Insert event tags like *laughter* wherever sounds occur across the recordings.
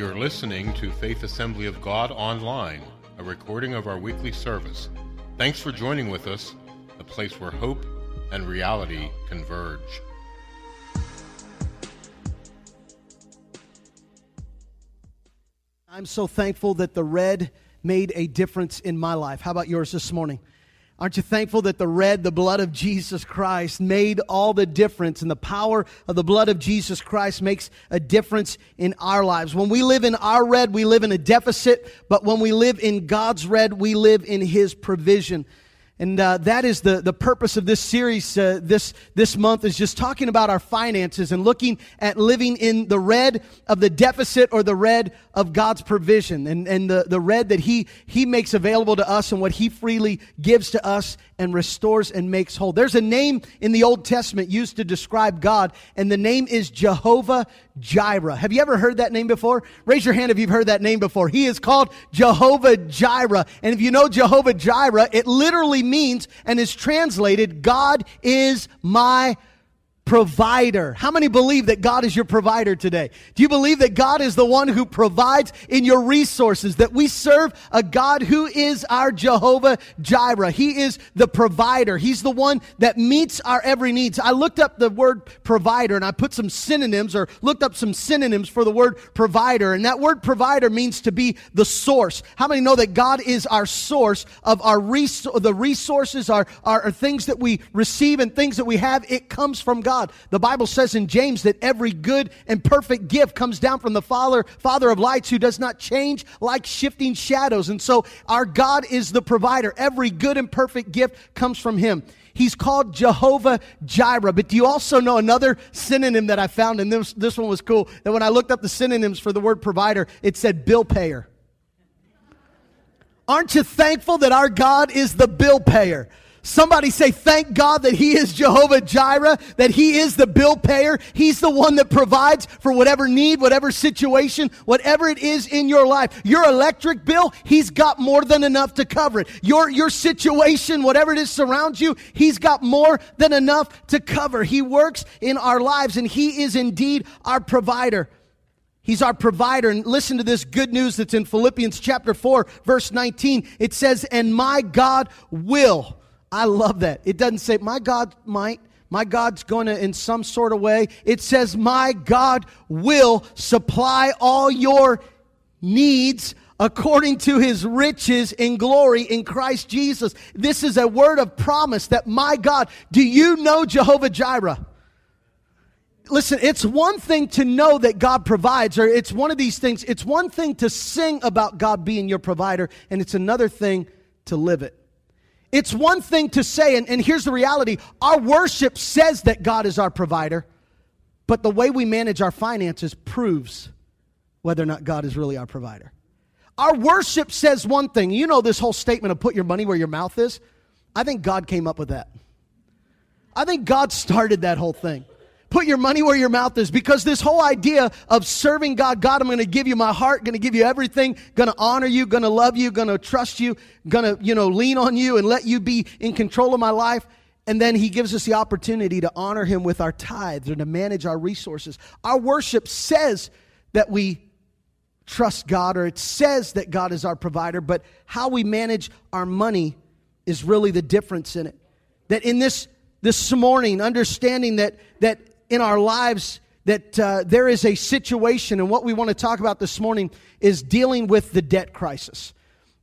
You're listening to Faith Assembly of God Online, a recording of our weekly service. Thanks for joining with us, the place where hope and reality converge. I'm so thankful that the red made a difference in my life. How about yours this morning? Aren't you thankful that the red, the blood of Jesus Christ, made all the difference and the power of the blood of Jesus Christ makes a difference in our lives? When we live in our red, we live in a deficit, but when we live in God's red, we live in His provision. And uh, that is the, the purpose of this series uh, this, this month is just talking about our finances and looking at living in the red of the deficit or the red of God's provision and, and the, the red that he, he makes available to us and what He freely gives to us and restores and makes whole. There's a name in the Old Testament used to describe God, and the name is Jehovah Jireh. Have you ever heard that name before? Raise your hand if you've heard that name before. He is called Jehovah Jireh. And if you know Jehovah Jireh, it literally means and is translated, God is my provider. How many believe that God is your provider today? Do you believe that God is the one who provides in your resources? That we serve a God who is our Jehovah Jireh. He is the provider. He's the one that meets our every needs. I looked up the word provider and I put some synonyms or looked up some synonyms for the word provider. And that word provider means to be the source. How many know that God is our source of our res- the resources, our, our, our things that we receive and things that we have? It comes from God. God. The Bible says in James that every good and perfect gift comes down from the Father, Father of lights, who does not change like shifting shadows. And so our God is the provider. Every good and perfect gift comes from Him. He's called Jehovah Jireh. But do you also know another synonym that I found? And this, this one was cool. That when I looked up the synonyms for the word provider, it said bill payer. Aren't you thankful that our God is the bill payer? Somebody say, thank God that He is Jehovah Jireh, that He is the bill payer. He's the one that provides for whatever need, whatever situation, whatever it is in your life. Your electric bill, He's got more than enough to cover it. Your, your situation, whatever it is surrounds you, He's got more than enough to cover. He works in our lives and He is indeed our provider. He's our provider. And listen to this good news that's in Philippians chapter 4, verse 19. It says, And my God will I love that. It doesn't say, my God might, my God's going to in some sort of way. It says, my God will supply all your needs according to his riches in glory in Christ Jesus. This is a word of promise that my God, do you know Jehovah Jireh? Listen, it's one thing to know that God provides, or it's one of these things. It's one thing to sing about God being your provider, and it's another thing to live it. It's one thing to say, and, and here's the reality our worship says that God is our provider, but the way we manage our finances proves whether or not God is really our provider. Our worship says one thing. You know this whole statement of put your money where your mouth is? I think God came up with that. I think God started that whole thing. Put your money where your mouth is because this whole idea of serving God, God, I'm going to give you my heart, going to give you everything, going to honor you, going to love you, going to trust you, going to, you know, lean on you and let you be in control of my life. And then he gives us the opportunity to honor him with our tithes or to manage our resources. Our worship says that we trust God or it says that God is our provider, but how we manage our money is really the difference in it. That in this this morning, understanding that that in our lives that uh, there is a situation, and what we want to talk about this morning is dealing with the debt crisis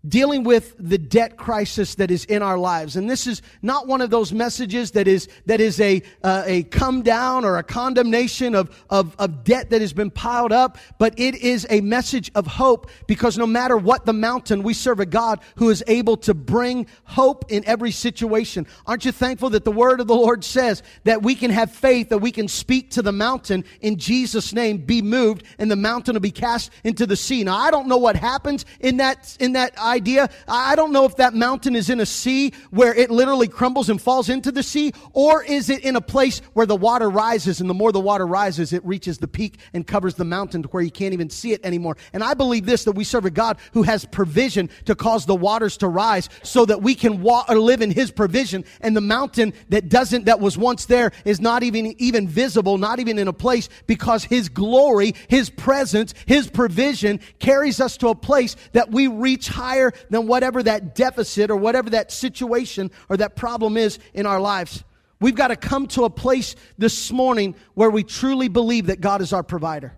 dealing with the debt crisis that is in our lives. And this is not one of those messages that is, that is a, uh, a come down or a condemnation of, of, of debt that has been piled up, but it is a message of hope because no matter what the mountain, we serve a God who is able to bring hope in every situation. Aren't you thankful that the word of the Lord says that we can have faith, that we can speak to the mountain in Jesus' name, be moved, and the mountain will be cast into the sea. Now, I don't know what happens in that, in that idea. I don't know if that mountain is in a sea where it literally crumbles and falls into the sea, or is it in a place where the water rises, and the more the water rises, it reaches the peak and covers the mountain to where you can't even see it anymore. And I believe this that we serve a God who has provision to cause the waters to rise so that we can walk or uh, live in his provision. And the mountain that doesn't, that was once there is not even, even visible, not even in a place because his glory, his presence, his provision carries us to a place that we reach higher than whatever that deficit or whatever that situation or that problem is in our lives. We've got to come to a place this morning where we truly believe that God is our provider.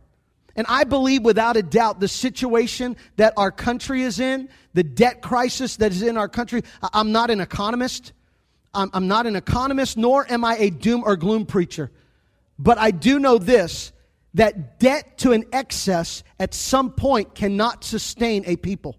And I believe without a doubt the situation that our country is in, the debt crisis that is in our country, I'm not an economist. I'm, not an economist, nor am I a doom or gloom preacher. But I do know this that debt to an excess at some point cannot sustain a people.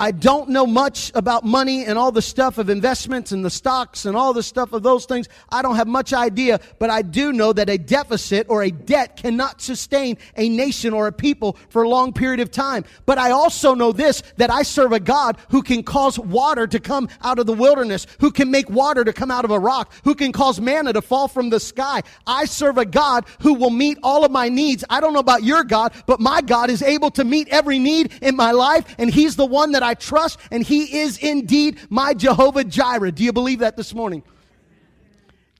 I don't know much about money and all the stuff of investments and the stocks and all the stuff of those things. I don't have much idea, but I do know that a deficit or a debt cannot sustain a nation or a people for a long period of time. But I also know this, that I serve a God who can cause water to come out of the wilderness, who can make water to come out of a rock, who can cause manna to fall from the sky. I serve a God who will meet all of my needs. I don't know about your God, but my God is able to meet every need in my life, and He's the one that I I trust, and He is indeed my Jehovah Jireh. Do you believe that this morning?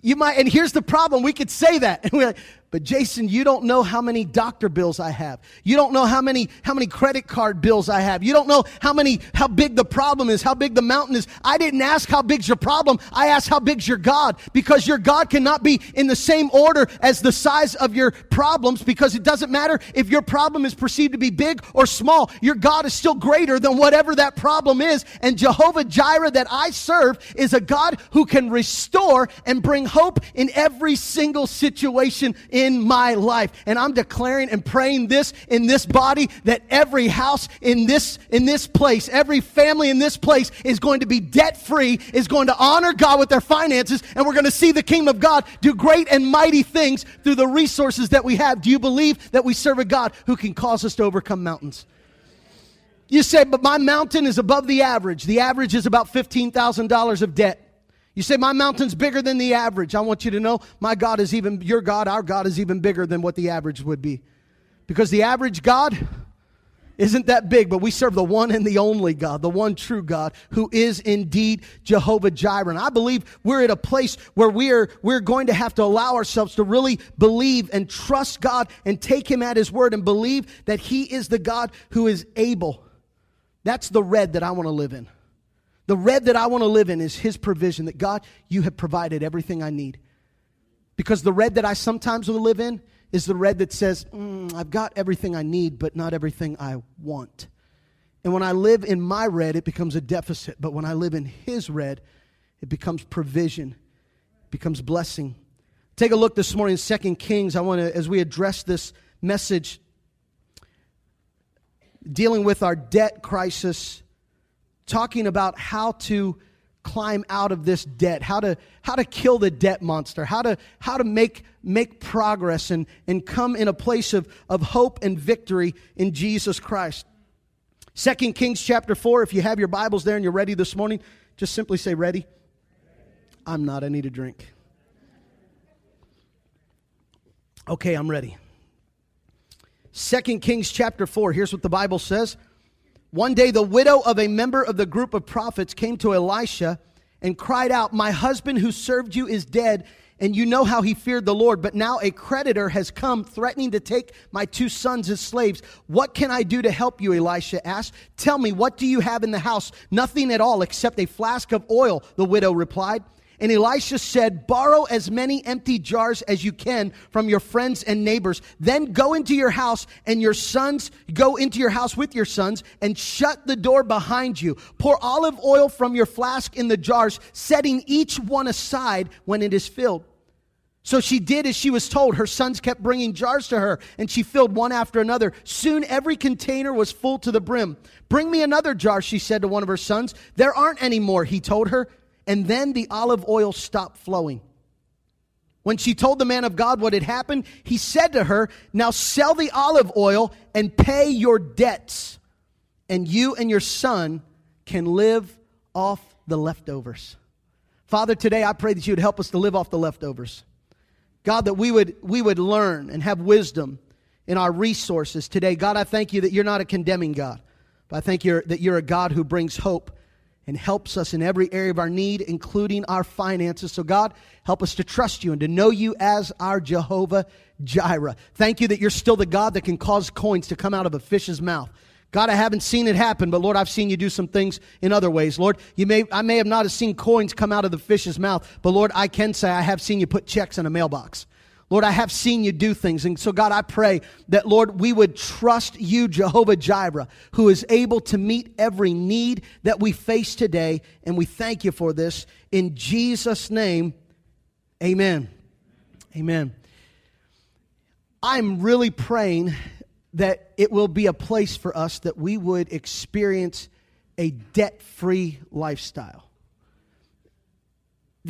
You might, and here's the problem. We could say that. And *laughs* we're like, but Jason, you don't know how many doctor bills I have. You don't know how many, how many credit card bills I have. You don't know how many, how big the problem is, how big the mountain is. I didn't ask how big's your problem. I asked how big's your God because your God cannot be in the same order as the size of your problems because it doesn't matter if your problem is perceived to be big or small. Your God is still greater than whatever that problem is. And Jehovah Jireh that I serve is a God who can restore and bring hope in every single situation in my life. And I'm declaring and praying this in this body that every house in this, in this place, every family in this place is going to be debt free, is going to honor God with their finances, and we're going to see the kingdom of God do great and mighty things through the resources that we have. Do you believe that we serve a God who can cause us to overcome mountains? You say, but my mountain is above the average. The average is about $15,000 of debt. You say, My mountain's bigger than the average. I want you to know my God is even, your God, our God is even bigger than what the average would be. Because the average God isn't that big, but we serve the one and the only God, the one true God, who is indeed Jehovah Jireh. And I believe we're at a place where we're, we're going to have to allow ourselves to really believe and trust God and take Him at His word and believe that He is the God who is able. That's the red that I want to live in. The red that I want to live in is His provision that God, you have provided everything I need. Because the red that I sometimes will live in is the red that says, mm, I've got everything I need, but not everything I want. And when I live in my red, it becomes a deficit. But when I live in His red, it becomes provision, it becomes blessing. Take a look this morning in Second Kings. I want to, as we address this message, dealing with our debt crisis talking about how to climb out of this debt, how to, how to kill the debt monster, how to, how to make, make progress and, and come in a place of, of hope and victory in Jesus Christ. Second Kings chapter 4, if you have your Bibles there and you're ready this morning, just simply say, Ready. I'm not, I need a drink. Okay, I'm ready. Second Kings chapter 4, here's what the Bible says. One day, the widow of a member of the group of prophets came to Elisha and cried out, My husband who served you is dead, and you know how he feared the Lord. But now a creditor has come threatening to take my two sons as slaves. What can I do to help you? Elisha asked. Tell me, what do you have in the house? Nothing at all except a flask of oil, the widow replied. And Elisha said, Borrow as many empty jars as you can from your friends and neighbors. Then go into your house and your sons, go into your house with your sons and shut the door behind you. Pour olive oil from your flask in the jars, setting each one aside when it is filled. So she did as she was told. Her sons kept bringing jars to her, and she filled one after another. Soon every container was full to the brim. Bring me another jar, she said to one of her sons. There aren't any more, he told her and then the olive oil stopped flowing. When she told the man of God what had happened, he said to her, Now sell the olive oil and pay your debts. and you and your son can live off the leftovers. Father, today I pray that you would help us to live off the leftovers. God, that we would, we would learn and have wisdom in our resources today. God, I thank you that you're not a condemning God, but I thank you that you're a God who brings hope and helps us in every area of our need, including our finances. So, God, help us to trust you and to know you as our Jehovah Jireh. Thank you that you're still the God that can cause coins to come out of a fish's mouth. God, I haven't seen it happen, but Lord, I've seen you do some things in other ways. Lord, you may, I may have not have seen coins come out of the fish's mouth, but Lord, I can say I have seen you put checks in a mailbox. Lord, I have seen you do things. And so, God, I pray that, Lord, we would trust you, Jehovah Jireh, who is able to meet every need that we face today. And we thank you for this. In Jesus' name, amen. Amen. I'm really praying that it will be a place for us that we would experience a debt free lifestyle.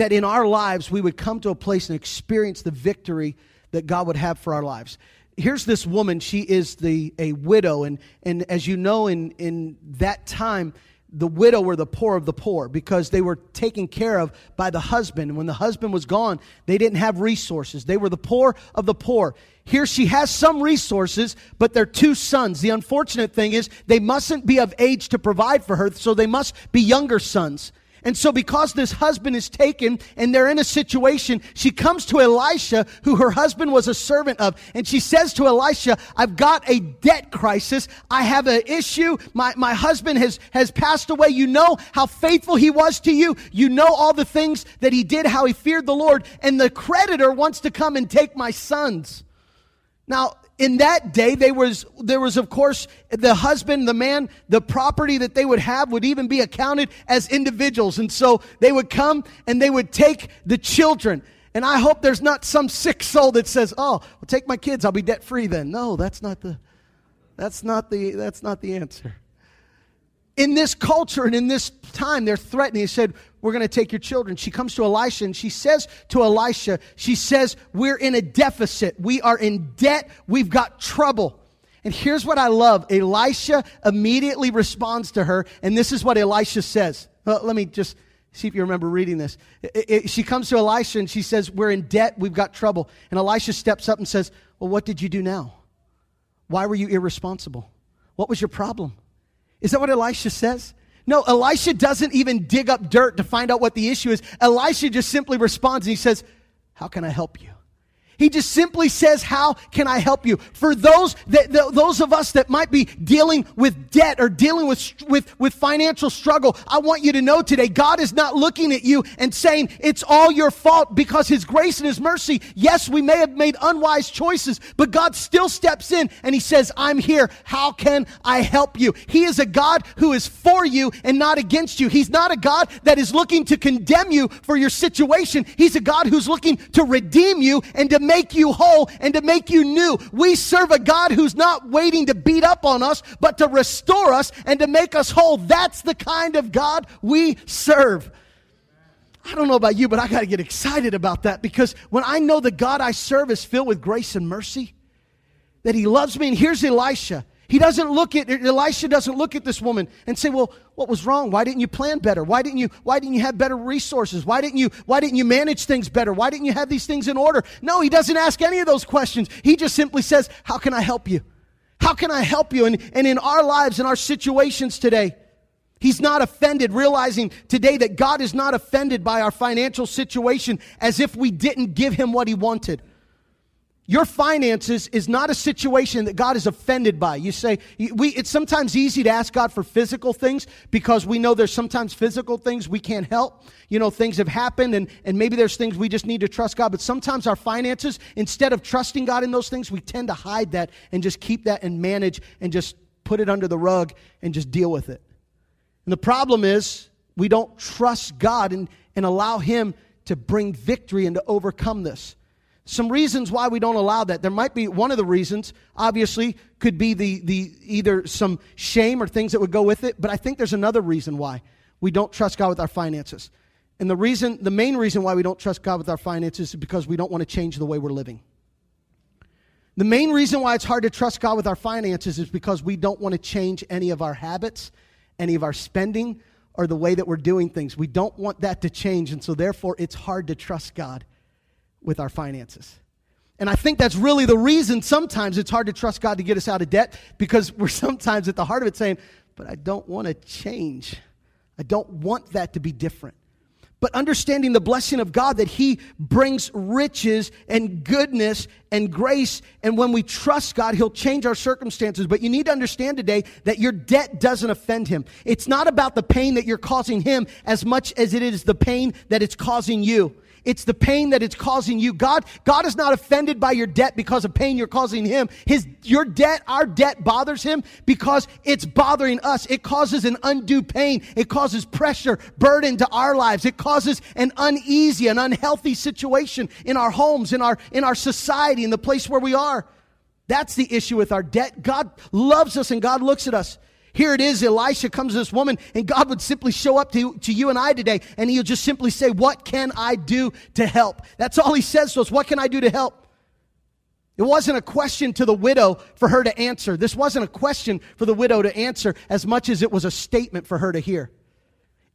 That in our lives, we would come to a place and experience the victory that God would have for our lives. Here's this woman, she is the, a widow, and, and as you know, in, in that time, the widow were the poor of the poor because they were taken care of by the husband. And when the husband was gone, they didn't have resources. They were the poor of the poor. Here she has some resources, but they're two sons. The unfortunate thing is they mustn't be of age to provide for her, so they must be younger sons. And so, because this husband is taken and they're in a situation, she comes to Elisha, who her husband was a servant of, and she says to Elisha, I've got a debt crisis. I have an issue. My, my husband has, has passed away. You know how faithful he was to you. You know all the things that he did, how he feared the Lord, and the creditor wants to come and take my sons. Now, in that day there was there was of course the husband the man the property that they would have would even be accounted as individuals. And so they would come and they would take the children. And i hope there's not some sick soul that says oh well take my kids. I'll be debt free then. No that's not the that's not the that's not the answer. In this culture and in this time, they're threatening. He said, We're going to take your children. She comes to Elisha and she says to Elisha, She says, We're in a deficit. We are in debt. We've got trouble. And here's what I love Elisha immediately responds to her, and this is what Elisha says. Well, let me just see if you remember reading this. It, it, she comes to Elisha and she says, We're in debt. We've got trouble. And Elisha steps up and says, Well, what did you do now? Why were you irresponsible? What was your problem? Is that what Elisha says? No, Elisha doesn't even dig up dirt to find out what the issue is. Elisha just simply responds and he says, How can I help you? He just simply says, How can I help you? For those that, those of us that might be dealing with debt or dealing with, with, with financial struggle, I want you to know today, God is not looking at you and saying it's all your fault because His grace and His mercy, yes, we may have made unwise choices, but God still steps in and He says, I'm here. How can I help you? He is a God who is for you and not against you. He's not a God that is looking to condemn you for your situation. He's a God who's looking to redeem you and to make you whole and to make you new. We serve a God who's not waiting to beat up on us, but to restore us and to make us whole. That's the kind of God we serve. I don't know about you, but I got to get excited about that because when I know the God I serve is filled with grace and mercy, that He loves me, and here's Elisha. He doesn't look at Elisha doesn't look at this woman and say, "Well, what was wrong? Why didn't you plan better? Why didn't you why didn't you have better resources? Why didn't you why didn't you manage things better? Why didn't you have these things in order?" No, he doesn't ask any of those questions. He just simply says, "How can I help you? How can I help you?" And and in our lives in our situations today, He's not offended, realizing today that God is not offended by our financial situation as if we didn't give him what he wanted. Your finances is not a situation that God is offended by. You say, we, it's sometimes easy to ask God for physical things because we know there's sometimes physical things we can't help. You know, things have happened and, and maybe there's things we just need to trust God. But sometimes our finances, instead of trusting God in those things, we tend to hide that and just keep that and manage and just put it under the rug and just deal with it. And the problem is we don't trust God and, and allow Him to bring victory and to overcome this. Some reasons why we don't allow that. There might be one of the reasons, obviously, could be the, the either some shame or things that would go with it, but I think there's another reason why we don't trust God with our finances. And the reason, the main reason why we don't trust God with our finances is because we don't want to change the way we're living. The main reason why it's hard to trust God with our finances is because we don't want to change any of our habits, any of our spending, or the way that we're doing things. We don't want that to change, and so therefore it's hard to trust God with our finances. And I think that's really the reason sometimes it's hard to trust God to get us out of debt because we're *laughs* sometimes at the heart of it saying, But I don't want to change. I don't want that to be different but understanding the blessing of God that He brings riches and goodness and grace. And when we trust God, He'll change our circumstances. But you need to understand today that your debt doesn't offend Him. It's not about the pain that you're causing Him as much as it is the pain that it's causing you. It's the pain that it's causing you. God, God is not offended by your debt because of pain you're causing him. His, your debt, our debt bothers him because it's bothering us. It causes an undue pain. It causes pressure, burden to our lives. It causes an uneasy, an unhealthy situation in our homes, in our, in our society, in the place where we are. That's the issue with our debt. God loves us and God looks at us here it is, Elisha comes to this woman, and God would simply show up to, to you and I today, and he'll just simply say, What can I do to help? That's all he says to us. What can I do to help? It wasn't a question to the widow for her to answer. This wasn't a question for the widow to answer as much as it was a statement for her to hear.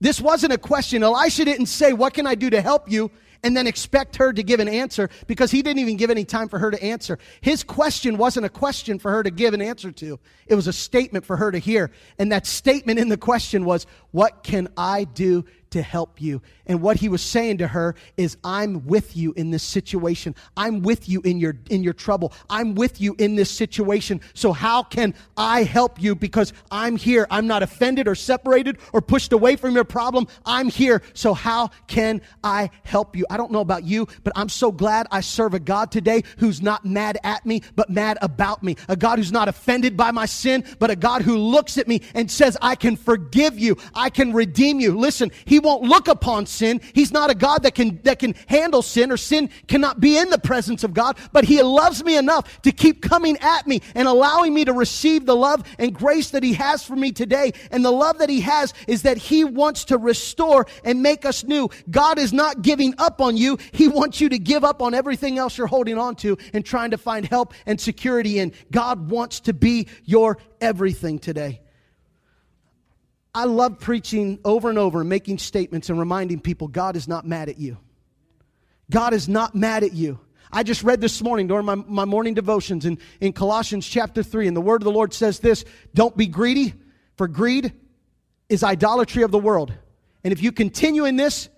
This wasn't a question. Elisha didn't say, What can I do to help you? and then expect her to give an answer because he didn't even give any time for her to answer. His question wasn't a question for her to give an answer to, it was a statement for her to hear. And that statement in the question was, What can I do to help you. And what he was saying to her is, I'm with you in this situation. I'm with you in your, in your trouble. I'm with you in this situation. So how can I help you? Because I'm here. I'm not offended or separated or pushed away from your problem. I'm here. So how can I help you? I don't know about you, but I'm so glad I serve a God today who's not mad at me, but mad about me. A God who's not offended by my sin, but a God who looks at me and says, I can forgive you. I can redeem you. Listen, he won't look upon sin. He's not a God that can, that can handle sin or sin cannot be in the presence of God, but he loves me enough to keep coming at me and allowing me to receive the love and grace that he has for me today. And the love that he has is that he wants to restore and make us new. God is not giving up on you. He wants you to give up on everything else you're holding on to and trying to find help and security in. God wants to be your everything today. I love preaching over and over, and making statements and reminding people God is not mad at you. God is not mad at you. I just read this morning during my, my morning devotions in, in Colossians chapter 3, and the word of the Lord says this Don't be greedy, for greed is idolatry of the world. And if you continue in this,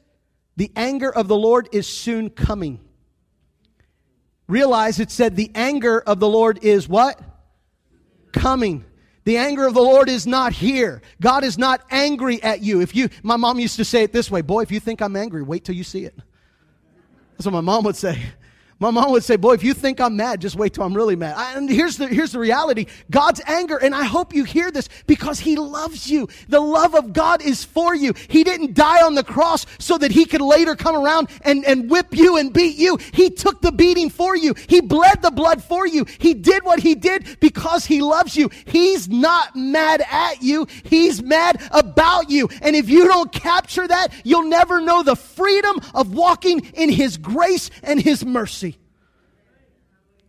the anger of the Lord is soon coming. Realize it said the anger of the Lord is what? Coming. The anger of the Lord is not here. God is not angry at you. If you, my mom used to say it this way, boy, if you think I'm angry, wait till you see it. That's what my mom would say. My mom would say, Boy, if you think I'm mad, just wait till I'm really mad. I, and here's the, here's the reality God's anger, and I hope you hear this because He loves you. The love of God is for you. He didn't die on the cross so that He could later come around and, and whip you and beat you. He took the beating for you, He bled the blood for you. He did what He did because He loves you. He's not mad at you, He's mad about you. And if you don't capture that, you'll never know the freedom of walking in His grace and His mercy.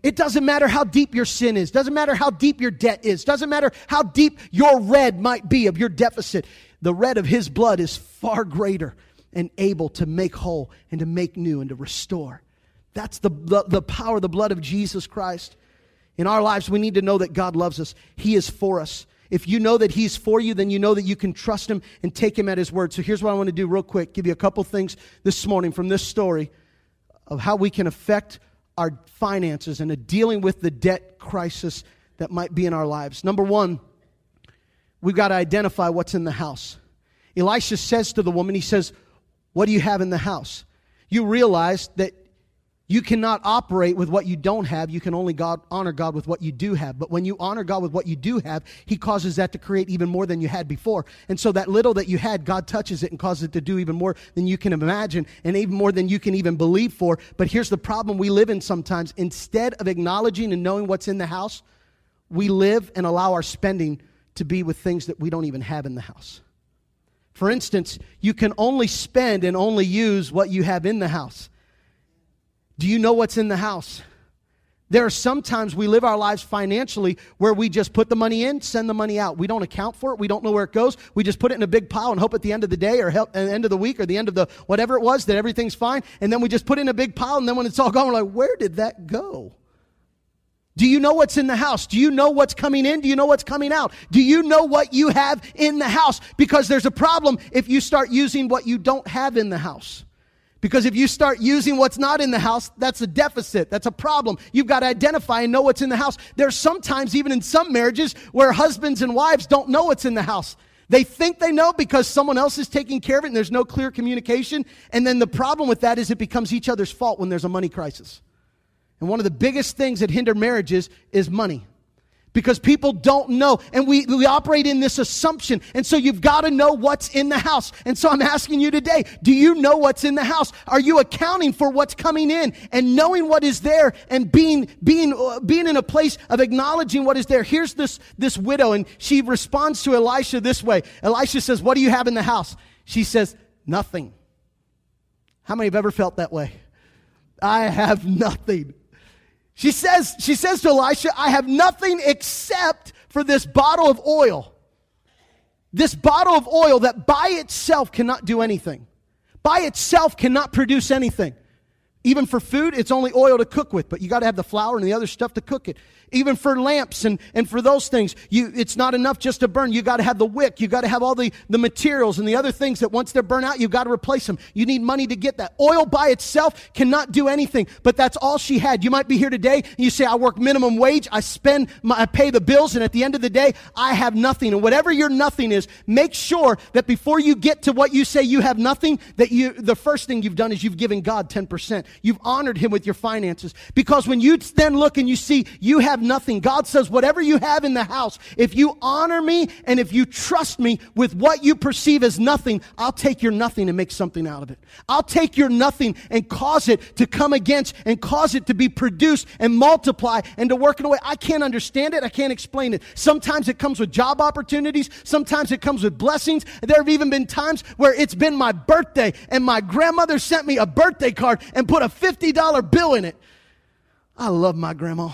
It doesn't matter how deep your sin is, doesn't matter how deep your debt is, doesn't matter how deep your red might be of your deficit. The red of his blood is far greater and able to make whole and to make new and to restore. That's the, the, the power, the blood of Jesus Christ. In our lives, we need to know that God loves us. He is for us. If you know that He's for you, then you know that you can trust Him and take Him at His word. So here's what I want to do real quick give you a couple things this morning from this story of how we can affect our finances and dealing with the debt crisis that might be in our lives. Number one, we've got to identify what's in the house. Elisha says to the woman, he says, What do you have in the house? You realize that you cannot operate with what you don't have. You can only God, honor God with what you do have. But when you honor God with what you do have, He causes that to create even more than you had before. And so that little that you had, God touches it and causes it to do even more than you can imagine and even more than you can even believe for. But here's the problem we live in sometimes. Instead of acknowledging and knowing what's in the house, we live and allow our spending to be with things that we don't even have in the house. For instance, you can only spend and only use what you have in the house. Do you know what's in the house? There are sometimes we live our lives financially where we just put the money in, send the money out. We don't account for it. We don't know where it goes. We just put it in a big pile and hope at the end of the day or help, at uh, the end of the week or the end of the whatever it was that everything's fine. And then we just put in a big pile. And then when it's all gone, we're like, where did that go? Do you know what's in the house? Do you know what's coming in? Do you know what's coming out? Do you know what you have in the house? Because there's a problem if you start using what you don't have in the house. Because if you start using what's not in the house, that's a deficit. That's a problem. You've got to identify and know what's in the house. There's sometimes, even in some marriages, where husbands and wives don't know what's in the house. They think they know because someone else is taking care of it and there's no clear communication. And then the problem with that is it becomes each other's fault when there's a money crisis. And one of the biggest things that hinder marriages is money because people don't know. And we, we operate in this assumption. And so you've got to know what's in the house. And so I'm asking you today, do you know what's in the house? Are you accounting for what's coming in and knowing what is there and being, being, uh, being in a place of acknowledging what is there? Here's this, this widow and she responds to Elisha this way. Elisha says, what do you have in the house? She says, nothing. How many have ever felt that way? I have nothing. She says, she says to Elisha, I have nothing except for this bottle of oil. This bottle of oil that by itself cannot do anything. By itself cannot produce anything. Even for food, it's only oil to cook with, but you got to have the flour and the other stuff to cook it. Even for lamps and, and for those things, you, it's not enough just to burn. You got to have the wick. You got to have all the, the materials and the other things that once they're burnt out, you got to replace them. You need money to get that. Oil by itself cannot do anything, but that's all she had. You might be here today and you say, I work minimum wage. I spend, my, I pay the bills. And at the end of the day, I have nothing. And whatever your nothing is, make sure that before you get to what you say you have nothing, that you, the first thing you've done is you've given God 10%. You've honored him with your finances. Because when you then look and you see you have nothing. God says, whatever you have in the house, if you honor me and if you trust me with what you perceive as nothing, I'll take your nothing and make something out of it. I'll take your nothing and cause it to come against and cause it to be produced and multiply and to work in a way I can't understand it. I can't explain it. Sometimes it comes with job opportunities. Sometimes it comes with blessings. There have even been times where it's been my birthday and my grandmother sent me a birthday card and put a $50 bill in it. I love my grandma.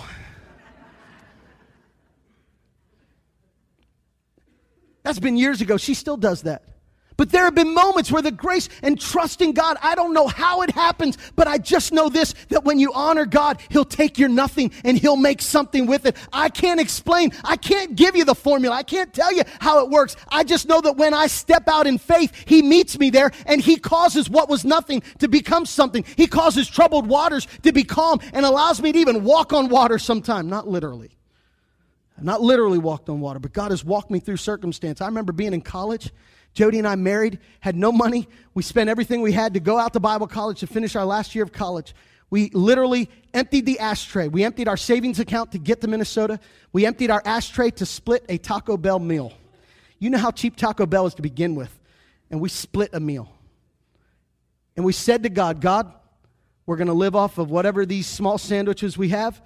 That's been years ago. She still does that. But there have been moments where the grace and trusting God, I don't know how it happens, but I just know this that when you honor God, He'll take your nothing and He'll make something with it. I can't explain. I can't give you the formula. I can't tell you how it works. I just know that when I step out in faith, He meets me there and He causes what was nothing to become something. He causes troubled waters to be calm and allows me to even walk on water sometime, not literally. I've not literally walked on water, but God has walked me through circumstance. I remember being in college. Jody and I married, had no money. We spent everything we had to go out to Bible college to finish our last year of college. We literally emptied the ashtray. We emptied our savings account to get to Minnesota. We emptied our ashtray to split a Taco Bell meal. You know how cheap Taco Bell is to begin with. And we split a meal. And we said to God, God, we're going to live off of whatever these small sandwiches we have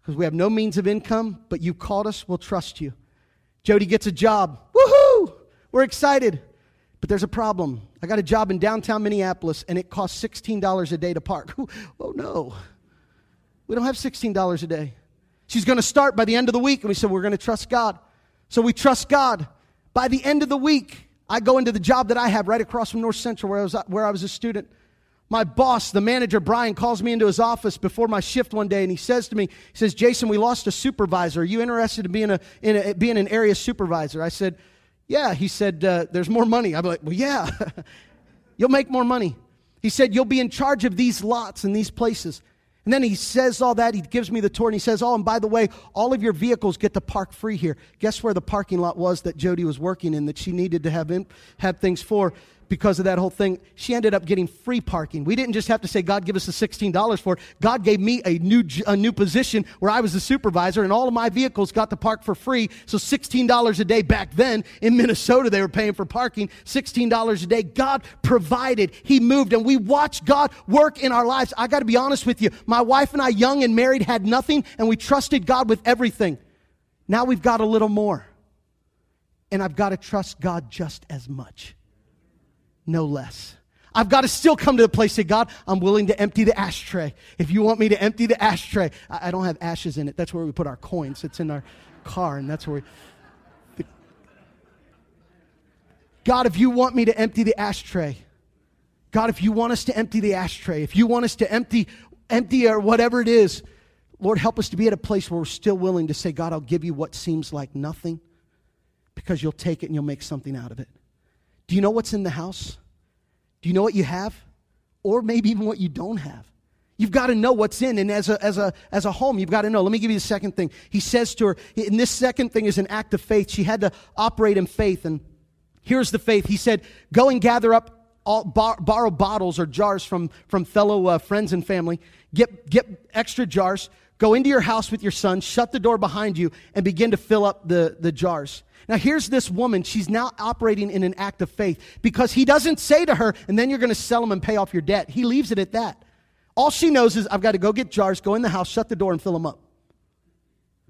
because we have no means of income, but you called us, we'll trust you. Jody gets a job. Woohoo! We're excited. But there's a problem. I got a job in downtown Minneapolis and it costs $16 a day to park. *laughs* oh no. We don't have $16 a day. She's going to start by the end of the week and we said we're going to trust God. So we trust God. By the end of the week, I go into the job that I have right across from North Central where I was, where I was a student. My boss, the manager, Brian, calls me into his office before my shift one day and he says to me, he says, Jason, we lost a supervisor. Are you interested in being, a, in a, being an area supervisor? I said, yeah. He said, uh, there's more money. I'm like, well, yeah. *laughs* You'll make more money. He said, you'll be in charge of these lots and these places. And then he says all that. He gives me the tour and he says, Oh, and by the way, all of your vehicles get to park free here. Guess where the parking lot was that Jody was working in that she needed to have, in, have things for? Because of that whole thing, she ended up getting free parking. We didn't just have to say, God, give us the $16 for it. God gave me a new, a new position where I was the supervisor and all of my vehicles got to park for free. So $16 a day back then in Minnesota, they were paying for parking. $16 a day. God provided. He moved and we watched God work in our lives. I got to be honest with you. My wife and I, young and married, had nothing and we trusted God with everything. Now we've got a little more. And I've got to trust God just as much no less. I've got to still come to the place say, God, I'm willing to empty the ashtray. If you want me to empty the ashtray, I, I don't have ashes in it. That's where we put our coins. It's in our car, and that's where we. The, God, if you want me to empty the ashtray, God, if you want us to empty the ashtray, if you want us to empty, empty or whatever it is, Lord, help us to be at a place where we're still willing to say, God, I'll give you what seems like nothing because you'll take it and you'll make something out of it. Do you know what's in the house? Do you know what you have? Or maybe even what you don't have. You've got to know what's in. And as a, as, a, as a home, you've got to know. Let me give you the second thing. He says to her, and this second thing is an act of faith. She had to operate in faith. And here's the faith. He said, Go and gather up all, bar, borrow bottles or jars from, from fellow uh, friends and family. Get, get extra jars. Go into your house with your son, shut the door behind you, and begin to fill up the, the jars. Now, here's this woman. She's now operating in an act of faith because he doesn't say to her, and then you're going to sell them and pay off your debt. He leaves it at that. All she knows is, I've got to go get jars, go in the house, shut the door, and fill them up.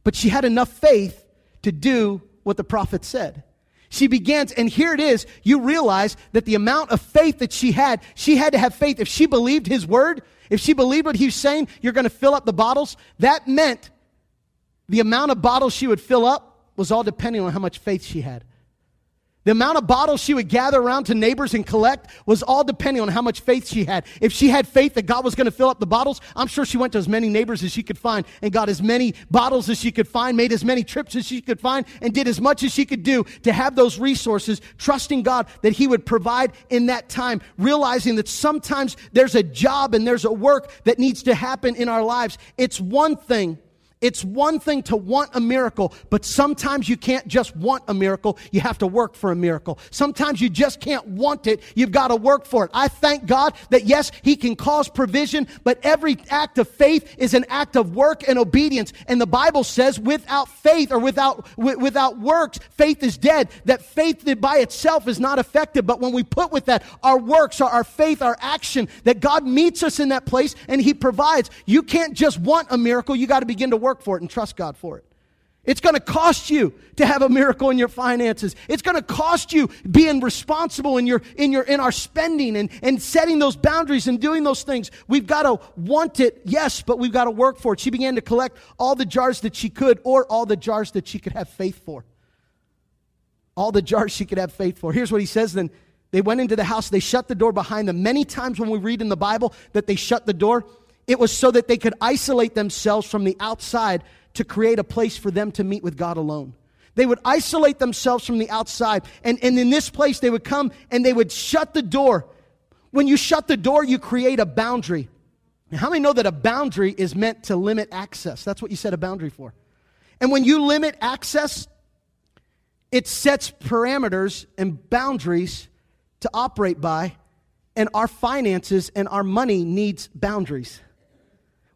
But she had enough faith to do what the prophet said. She begins, and here it is. You realize that the amount of faith that she had, she had to have faith. If she believed his word, if she believed what he was saying, you're going to fill up the bottles, that meant the amount of bottles she would fill up was all depending on how much faith she had. The amount of bottles she would gather around to neighbors and collect was all depending on how much faith she had. If she had faith that God was going to fill up the bottles, I'm sure she went to as many neighbors as she could find and got as many bottles as she could find, made as many trips as she could find, and did as much as she could do to have those resources, trusting God that He would provide in that time, realizing that sometimes there's a job and there's a work that needs to happen in our lives. It's one thing it's one thing to want a miracle, but sometimes you can't just want a miracle. You have to work for a miracle. Sometimes you just can't want it. You've got to work for it. I thank God that yes, He can cause provision, but every act of faith is an act of work and obedience. And the Bible says without faith or without, without works, faith is dead. That faith by itself is not effective. But when we put with that our works, our, our faith, our action, that God meets us in that place and He provides. You can't just want a miracle. You got to begin to work work for it and trust God for it. It's going to cost you to have a miracle in your finances. It's going to cost you being responsible in your in your in our spending and, and setting those boundaries and doing those things. We've got to want it, yes, but we've got to work for it. She began to collect all the jars that she could, or all the jars that she could have faith for. All the jars she could have faith for. Here's what he says then. They went into the house, they shut the door behind them. Many times when we read in the Bible that they shut the door, it was so that they could isolate themselves from the outside to create a place for them to meet with God alone. They would isolate themselves from the outside. And, and in this place, they would come and they would shut the door. When you shut the door, you create a boundary. Now, how many know that a boundary is meant to limit access? That's what you set a boundary for. And when you limit access, it sets parameters and boundaries to operate by, and our finances and our money needs boundaries.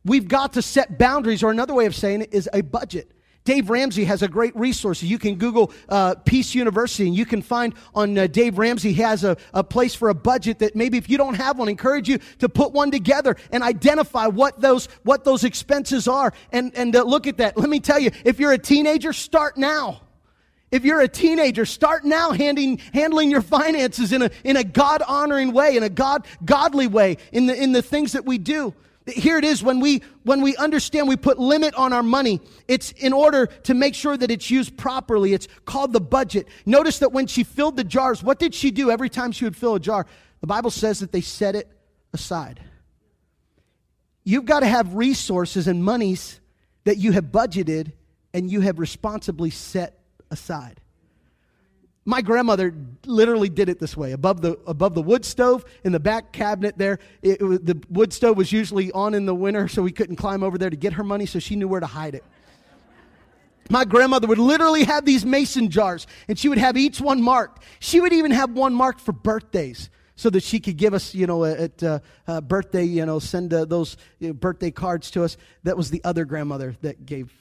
We've got to set boundaries, or another way of saying it is a budget. Dave Ramsey has a great resource. You can Google uh, Peace University and you can find on uh, Dave Ramsey has a, a place for a budget that maybe if you don't have one, encourage you to put one together and identify what those, what those expenses are and, and uh, look at that. Let me tell you, if you're a teenager, start now. If you're a teenager, start now handing, handling your finances in a, in a God honoring way, in a God, godly way, in the, in the things that we do. Here it is when we when we understand we put limit on our money. It's in order to make sure that it's used properly. It's called the budget. Notice that when she filled the jars, what did she do every time she would fill a jar? The Bible says that they set it aside. You've got to have resources and monies that you have budgeted and you have responsibly set aside. My grandmother literally did it this way above the, above the wood stove in the back cabinet there. It, it was, the wood stove was usually on in the winter, so we couldn't climb over there to get her money, so she knew where to hide it. My grandmother would literally have these mason jars, and she would have each one marked. She would even have one marked for birthdays so that she could give us, you know, at uh, uh, birthday, you know, send uh, those you know, birthday cards to us. That was the other grandmother that gave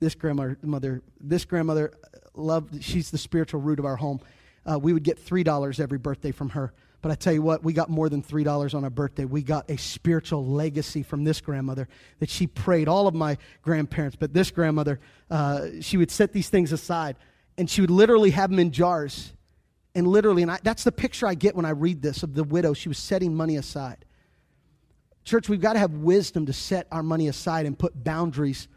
this grandmother. mother, This grandmother loved, she's the spiritual root of our home. Uh, we would get $3 every birthday from her. But I tell you what, we got more than $3 on our birthday. We got a spiritual legacy from this grandmother that she prayed, all of my grandparents, but this grandmother, uh, she would set these things aside and she would literally have them in jars. And literally, and I, that's the picture I get when I read this of the widow. She was setting money aside. Church, we've got to have wisdom to set our money aside and put boundaries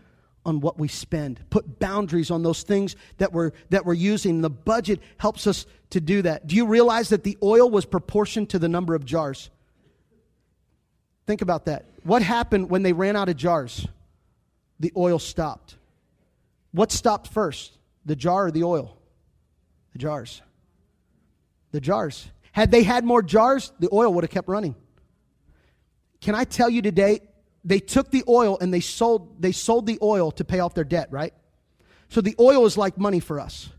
on what we spend. Put boundaries on those things that we're, that we're using. The budget helps us to do that. Do you realize that the oil was proportioned to the number of jars? Think about that. What happened when they ran out of jars? The oil stopped. What stopped first? The jar or the oil? The jars. The jars. Had they had more jars, the oil would have kept running. Can I tell you today, they took the oil and they sold, they sold the oil to pay off their debt, right? So the oil is like money for us.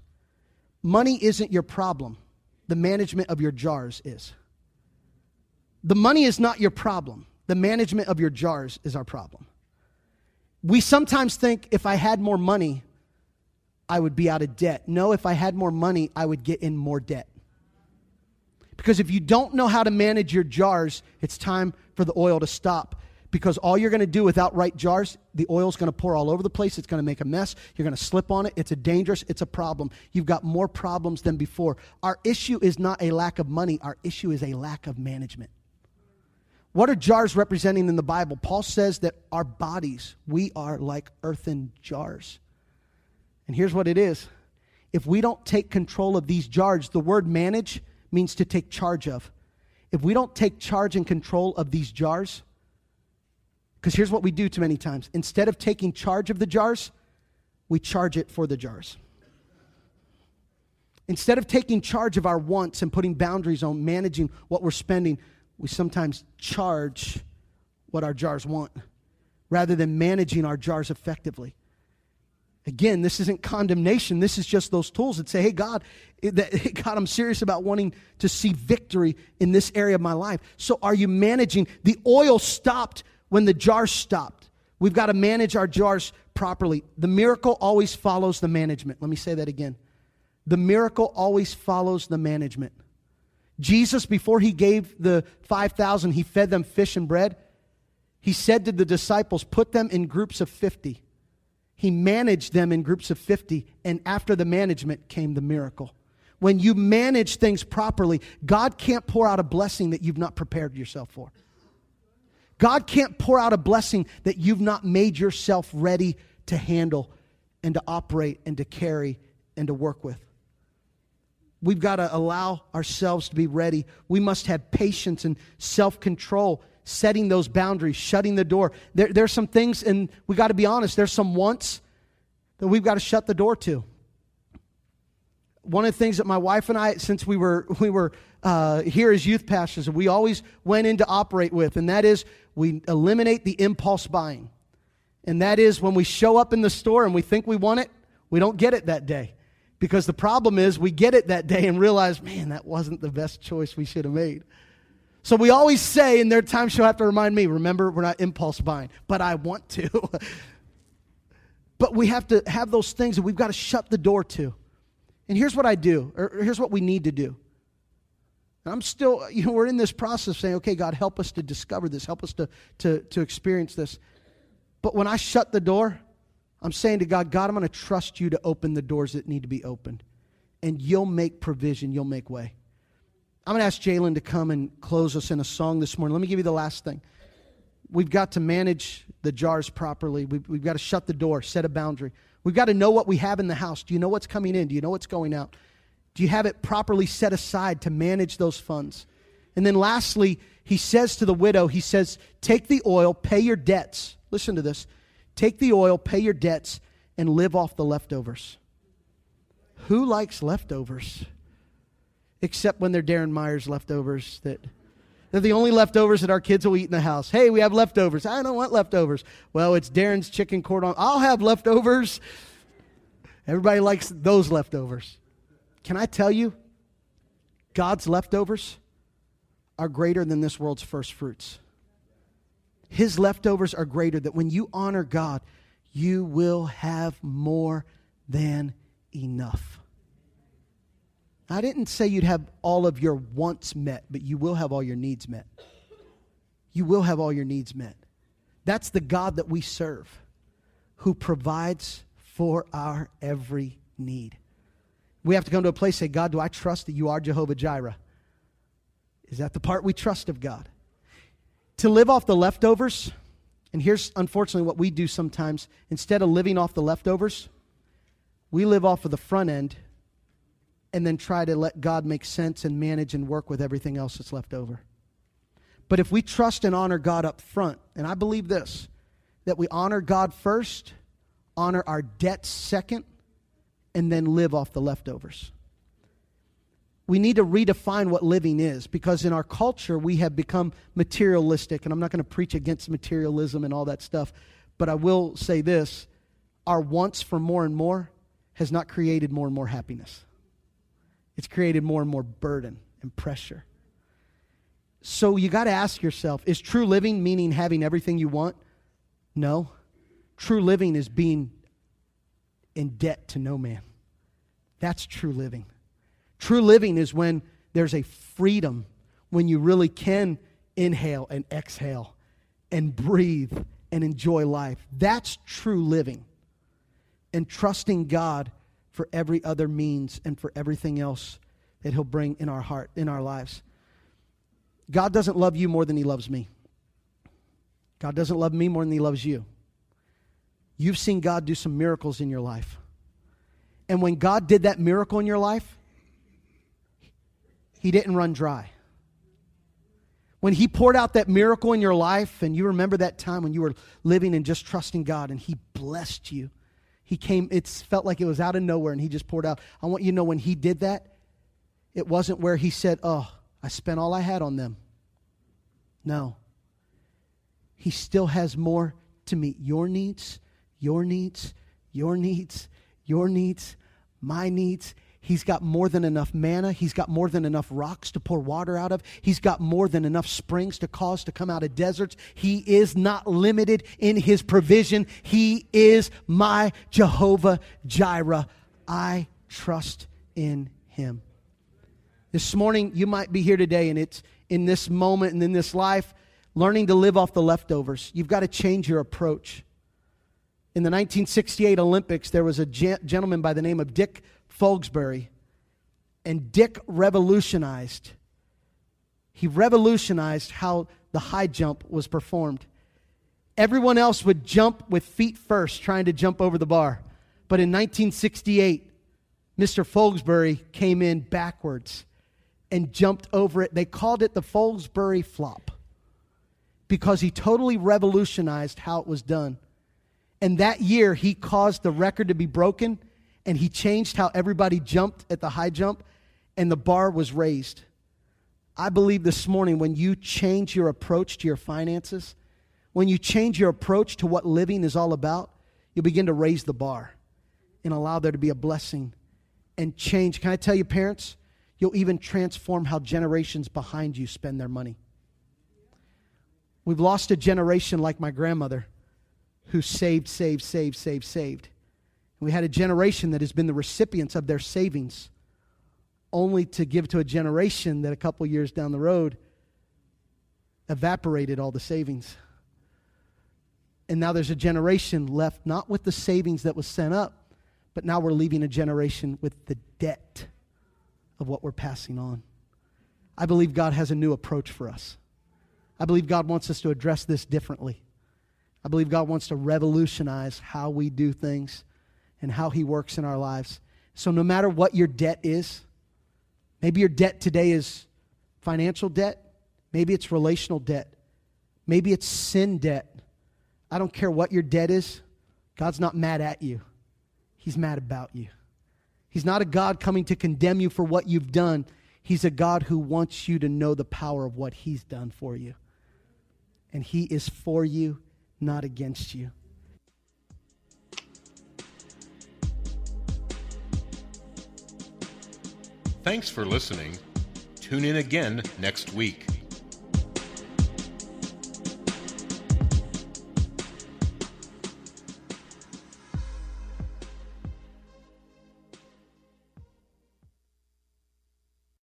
Money isn't your problem, the management of your jars is. The money is not your problem, the management of your jars is our problem. We sometimes think if I had more money, I would be out of debt. No, if I had more money, I would get in more debt. Because if you don't know how to manage your jars, it's time for the oil to stop. Because all you're going to do without right jars, the oil's going to pour all over the place. It's going to make a mess. You're going to slip on it. It's a dangerous, it's a problem. You've got more problems than before. Our issue is not a lack of money, our issue is a lack of management. What are jars representing in the Bible? Paul says that our bodies, we are like earthen jars. And here's what it is if we don't take control of these jars, the word manage means to take charge of. If we don't take charge and control of these jars, because here's what we do too many times instead of taking charge of the jars, we charge it for the jars. Instead of taking charge of our wants and putting boundaries on managing what we're spending, we sometimes charge what our jars want rather than managing our jars effectively. Again, this isn't condemnation. This is just those tools that say, hey, God, *laughs* God, I'm serious about wanting to see victory in this area of my life. So are you managing? The oil stopped when the jar stopped. We've got to manage our jars properly. The miracle always follows the management. Let me say that again. The miracle always follows the management. Jesus, before he gave the 5,000, he fed them fish and bread. He said to the disciples, put them in groups of 50. He managed them in groups of 50, and after the management came the miracle. When you manage things properly, God can't pour out a blessing that you've not prepared yourself for. God can't pour out a blessing that you've not made yourself ready to handle and to operate and to carry and to work with. We've got to allow ourselves to be ready. We must have patience and self control setting those boundaries, shutting the door. There, there's some things, and we got to be honest, there's some wants that we've got to shut the door to. One of the things that my wife and I, since we were, we were uh, here as youth pastors, we always went in to operate with, and that is we eliminate the impulse buying. And that is when we show up in the store and we think we want it, we don't get it that day. Because the problem is we get it that day and realize, man, that wasn't the best choice we should have made. So we always say, and there are times she'll have to remind me, remember, we're not impulse buying, but I want to. *laughs* but we have to have those things that we've got to shut the door to. And here's what I do, or here's what we need to do. And I'm still, *laughs* you know, we're in this process saying, okay, God, help us to discover this, help us to, to, to experience this. But when I shut the door, I'm saying to God, God, I'm going to trust you to open the doors that need to be opened. And you'll make provision, you'll make way. I'm going to ask Jalen to come and close us in a song this morning. Let me give you the last thing. We've got to manage the jars properly. We've, we've got to shut the door, set a boundary. We've got to know what we have in the house. Do you know what's coming in? Do you know what's going out? Do you have it properly set aside to manage those funds? And then lastly, he says to the widow, he says, Take the oil, pay your debts. Listen to this. Take the oil, pay your debts, and live off the leftovers. Who likes leftovers? except when they're Darren Myers leftovers that they're the only leftovers that our kids will eat in the house. Hey, we have leftovers. I don't want leftovers. Well, it's Darren's chicken cordon. I'll have leftovers. Everybody likes those leftovers. Can I tell you, God's leftovers are greater than this world's first fruits. His leftovers are greater that when you honor God, you will have more than enough. I didn't say you'd have all of your wants met, but you will have all your needs met. You will have all your needs met. That's the God that we serve, who provides for our every need. We have to come to a place say, God, do I trust that you are Jehovah Jireh? Is that the part we trust of God? To live off the leftovers, and here's unfortunately what we do sometimes instead of living off the leftovers, we live off of the front end and then try to let God make sense and manage and work with everything else that's left over. But if we trust and honor God up front, and I believe this, that we honor God first, honor our debts second, and then live off the leftovers. We need to redefine what living is because in our culture we have become materialistic, and I'm not going to preach against materialism and all that stuff, but I will say this our wants for more and more has not created more and more happiness. It's created more and more burden and pressure. So you got to ask yourself is true living meaning having everything you want? No. True living is being in debt to no man. That's true living. True living is when there's a freedom, when you really can inhale and exhale and breathe and enjoy life. That's true living. And trusting God for every other means and for everything else that He'll bring in our heart, in our lives. God doesn't love you more than He loves me. God doesn't love me more than He loves you. You've seen God do some miracles in your life. And when God did that miracle in your life, He didn't run dry. When He poured out that miracle in your life, and you remember that time when you were living and just trusting God, and He blessed you. He came, it felt like it was out of nowhere, and He just poured out. I want you to know when He did that, it wasn't where He said, Oh, I spent all I had on them. No. He still has more to meet your needs your needs, your needs, your needs, my needs. He's got more than enough manna. He's got more than enough rocks to pour water out of. He's got more than enough springs to cause to come out of deserts. He is not limited in his provision. He is my Jehovah Jireh. I trust in him. This morning, you might be here today, and it's in this moment and in this life, learning to live off the leftovers. You've got to change your approach. In the 1968 Olympics, there was a gentleman by the name of Dick Fosbury, and Dick revolutionized. He revolutionized how the high jump was performed. Everyone else would jump with feet first, trying to jump over the bar. But in 1968, Mr. Fosbury came in backwards and jumped over it. They called it the Fosbury flop because he totally revolutionized how it was done. And that year, he caused the record to be broken and he changed how everybody jumped at the high jump and the bar was raised. I believe this morning when you change your approach to your finances, when you change your approach to what living is all about, you'll begin to raise the bar and allow there to be a blessing and change. Can I tell you, parents? You'll even transform how generations behind you spend their money. We've lost a generation like my grandmother who saved, saved, saved, saved, saved. We had a generation that has been the recipients of their savings, only to give to a generation that a couple years down the road evaporated all the savings. And now there's a generation left not with the savings that was sent up, but now we're leaving a generation with the debt of what we're passing on. I believe God has a new approach for us. I believe God wants us to address this differently. I believe God wants to revolutionize how we do things and how He works in our lives. So, no matter what your debt is, maybe your debt today is financial debt, maybe it's relational debt, maybe it's sin debt. I don't care what your debt is, God's not mad at you, He's mad about you. He's not a God coming to condemn you for what you've done. He's a God who wants you to know the power of what He's done for you. And He is for you not against you. Thanks for listening. Tune in again next week.